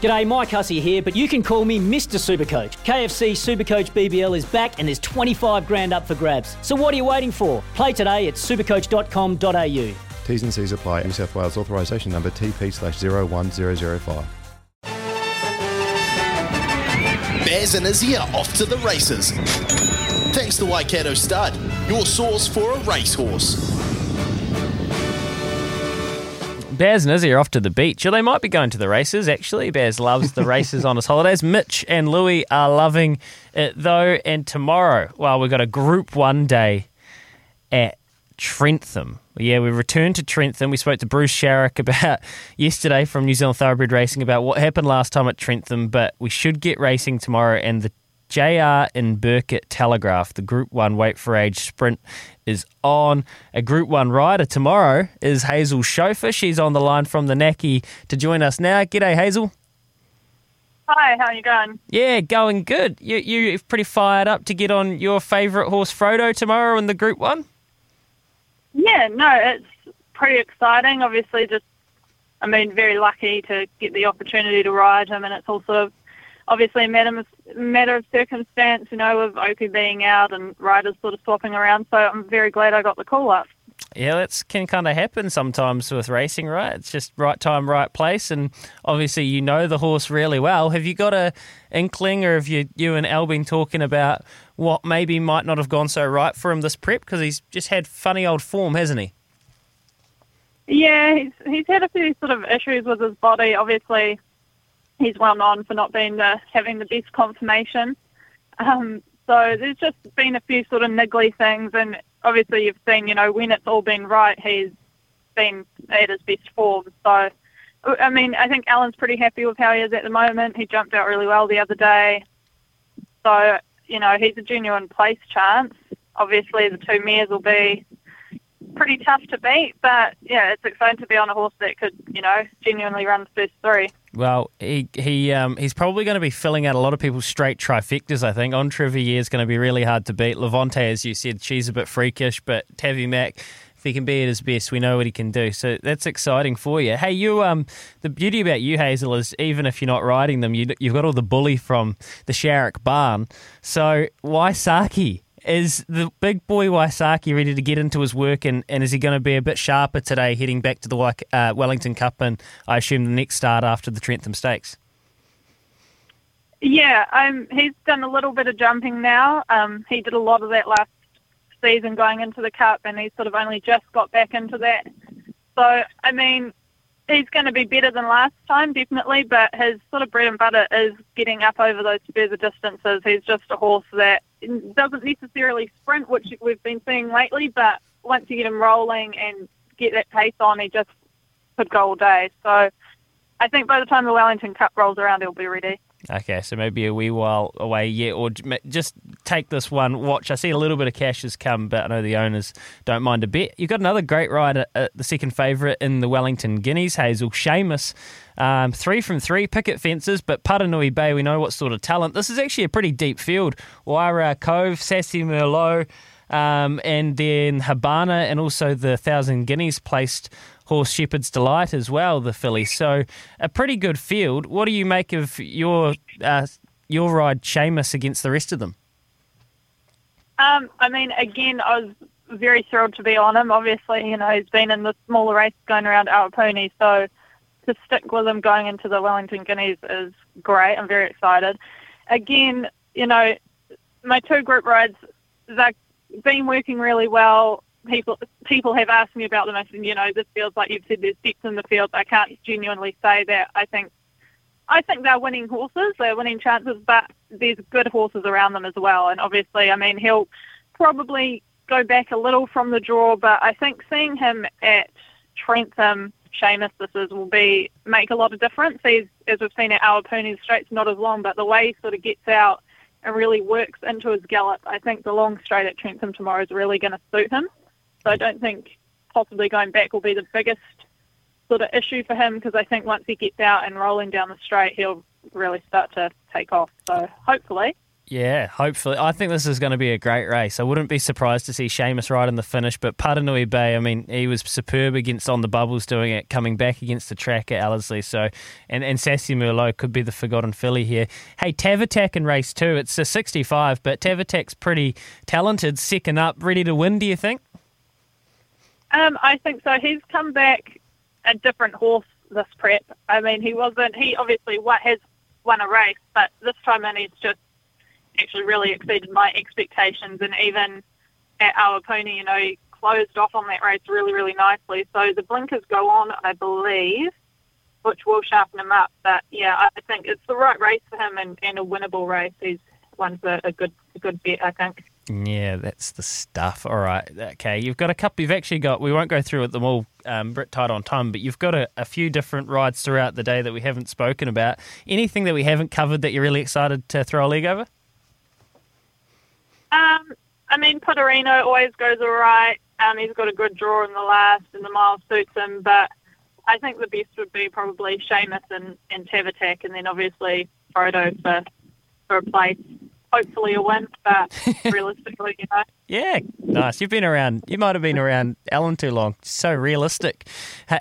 G'day, Mike Hussey here, but you can call me Mr. Supercoach. KFC Supercoach BBL is back and there's 25 grand up for grabs. So what are you waiting for? Play today at supercoach.com.au. T's and C's apply. New South Wales authorisation number TP slash 01005. Bears and Izzy are off to the races. Thanks to Waikato Stud, your source for a racehorse. Bears and Izzy are off to the beach. Or they might be going to the races, actually. Bears loves the races on his holidays. Mitch and Louis are loving it, though. And tomorrow, well, we've got a Group 1 day at Trentham. Yeah, we returned to Trentham. We spoke to Bruce Sharrock about yesterday from New Zealand Thoroughbred Racing about what happened last time at Trentham, but we should get racing tomorrow. And the JR in Burkitt Telegraph, the Group 1 Weight for Age sprint, is on. A Group 1 rider tomorrow is Hazel Schofield. She's on the line from the Naki to join us now. G'day, Hazel. Hi, how are you going? Yeah, going good. You, you're pretty fired up to get on your favourite horse, Frodo, tomorrow in the Group 1? Yeah, no, it's pretty exciting. Obviously, just, I mean, very lucky to get the opportunity to ride him, and it's also obviously a matter of, matter of circumstance, you know, with Opie being out and riders sort of swapping around. So I'm very glad I got the call up. Yeah, that can kind of happen sometimes with racing, right? It's just right time, right place, and obviously you know the horse really well. Have you got a inkling, or have you you and Al been talking about what maybe might not have gone so right for him this prep because he's just had funny old form, hasn't he? Yeah, he's he's had a few sort of issues with his body. Obviously, he's well known for not being the having the best conformation. Um, so there's just been a few sort of niggly things, and obviously you've seen, you know, when it's all been right, he's been at his best form. So, I mean, I think Alan's pretty happy with how he is at the moment. He jumped out really well the other day. So, you know, he's a genuine place chance. Obviously, the two mares will be pretty tough to beat, but yeah, it's exciting to be on a horse that could, you know, genuinely run the first three. Well, he he um, he's probably going to be filling out a lot of people's straight trifectas. I think on Trivier is going to be really hard to beat. Levante, as you said, she's a bit freakish, but Tavi Mac, if he can be at his best, we know what he can do. So that's exciting for you. Hey, you um, the beauty about you, Hazel, is even if you're not riding them, you, you've got all the bully from the Sharrock barn. So Waisaki is the big boy Waisaki ready to get into his work, and, and is he going to be a bit sharper today, heading back to the uh, Wellington Cup and I assume the next start after the Trentham Stakes? Yeah, um, he's done a little bit of jumping now. Um, he did a lot of that last season going into the Cup, and he sort of only just got back into that. So, I mean, he's going to be better than last time, definitely, but his sort of bread and butter is getting up over those further distances. He's just a horse that doesn't necessarily sprint, which we've been seeing lately, but once you get him rolling and get that pace on, he just could go all day. So I think by the time the Wellington Cup rolls around, he'll be ready. Okay, so maybe a wee while away yet, or just take this one. Watch. I see a little bit of cash has come, but I know the owners don't mind a bet. You've got another great rider, uh, the second favourite in the Wellington Guineas, Hazel Seamus. Um, three from three picket fences, but Paranui Bay, we know what sort of talent. This is actually a pretty deep field. Waira Cove, Sassy Merlot, um, and then Habana, and also the Thousand Guineas placed horse Shepherd's Delight as well, the filly. So a pretty good field. What do you make of your uh, your ride, Seamus, against the rest of them? Um, I mean, again, I was very thrilled to be on him. Obviously, you know, he's been in the smaller race going around our Awapuni, so to stick with him going into the Wellington Guineas is great. I'm very excited. Again, you know, my two group rides, they've been working really well. People people have asked me about them. I said, you know, this feels like you've said there's depth in the field. I can't genuinely say that. I think I think they're winning horses. They're winning chances, but there's good horses around them as well. And obviously, I mean, he'll probably go back a little from the draw, but I think seeing him at Trentham, Seamus, this is will be make a lot of difference. He's, as we've seen at Awapuni, the straight's not as long, but the way he sort of gets out and really works into his gallop, I think the long straight at Trentham tomorrow is really going to suit him. So I don't think possibly going back will be the biggest sort of issue for him because I think once he gets out and rolling down the straight, he'll really start to take off. So hopefully. Yeah, hopefully. I think this is going to be a great race. I wouldn't be surprised to see Seamus ride in the finish, but Paranui Bay, I mean, he was superb against On the Bubbles doing it, coming back against the track at Ellerslie. So, and, and Sassy Merlot could be the forgotten filly here. Hey, Tavatak in race two. It's a 65, but Tavatak's pretty talented, second up, ready to win, do you think? Um, I think so. He's come back a different horse this prep. I mean, he wasn't. He obviously has won a race, but this time in he's just actually really exceeded my expectations. And even at pony, you know, he closed off on that race really, really nicely. So the blinkers go on, I believe, which will sharpen him up. But yeah, I think it's the right race for him and, and a winnable race. He's one's a, a good a good bet, I think. Yeah, that's the stuff. All right. Okay. You've got a couple, you've actually got, we won't go through them all, um, Brit tight on time, but you've got a, a, few different rides throughout the day that we haven't spoken about. Anything that we haven't covered that you're really excited to throw a leg over? Um, I mean, Potterino always goes all right. Um, he's got a good draw in the last, and the mile suits him, but I think the best would be probably Seamus and, and and then obviously Frodo for, for a place hopefully a win, but realistically, you know. Yeah, nice. You've been around. You might have been around Alan too long. So realistic,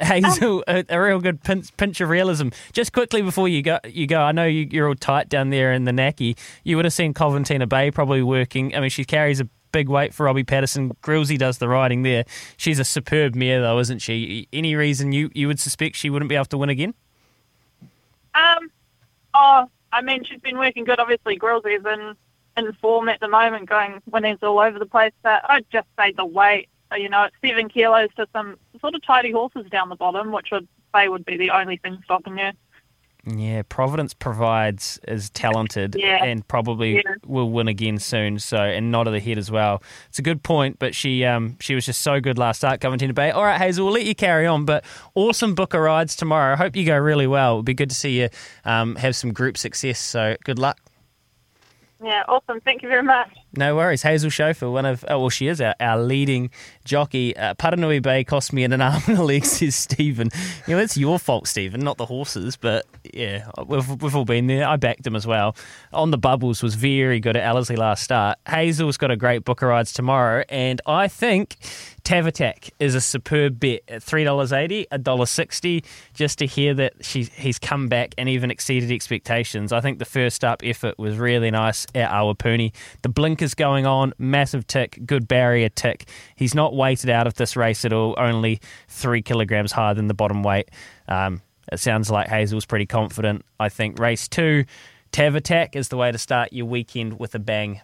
Hazel. a, a, real good pinch, pinch, of realism. Just quickly before you go, you go. I know you, are all tight down there in the Naki. You would have seen Coventina Bay probably working. I mean, she carries a big weight for Robbie Patterson. Grillsy does the riding there. She's a superb mare, though, isn't she? Any reason you you would suspect she wouldn't be able to win again? Um. Oh, I mean, she's been working good. Obviously, Grillsy's in in form at the moment, going winnings all over the place. But I'd just say the weight. You know, it's seven kilos to some sort of tidy horses down the bottom, which would say would be the only thing stopping her. Yeah, Providence provides is talented yeah. and probably yeah. will win again soon. So and nod of the head as well. It's a good point, but she um she was just so good last start Coventina Bay. All right, Hazel, we'll let you carry on, but awesome book of rides tomorrow. I hope you go really well. It'll be good to see you um, have some group success. So good luck. Yeah, awesome. Thank you very much. No worries. Hazel Schofield, one of, oh, well, she is our, our leading jockey. Uh, Paranui Bay cost me an arm and a leg, says Stephen. You know, it's your fault, Stephen, not the horses, but yeah, we've, we've all been there. I backed him as well. On the Bubbles was very good at Ellerslie last start. Hazel's got a great book of rides tomorrow, and I think Tavatak is a superb bet at $3.80, $1.60. Just to hear that he's come back and even exceeded expectations. I think the first up effort was really nice at Awapuni. The blinkers going on, massive tick, good barrier tick. He's not weighted out of this race at all, only three kilograms higher than the bottom weight. Um, it sounds like Hazel's pretty confident. I think race two, Tavatak is the way to start your weekend with a bang.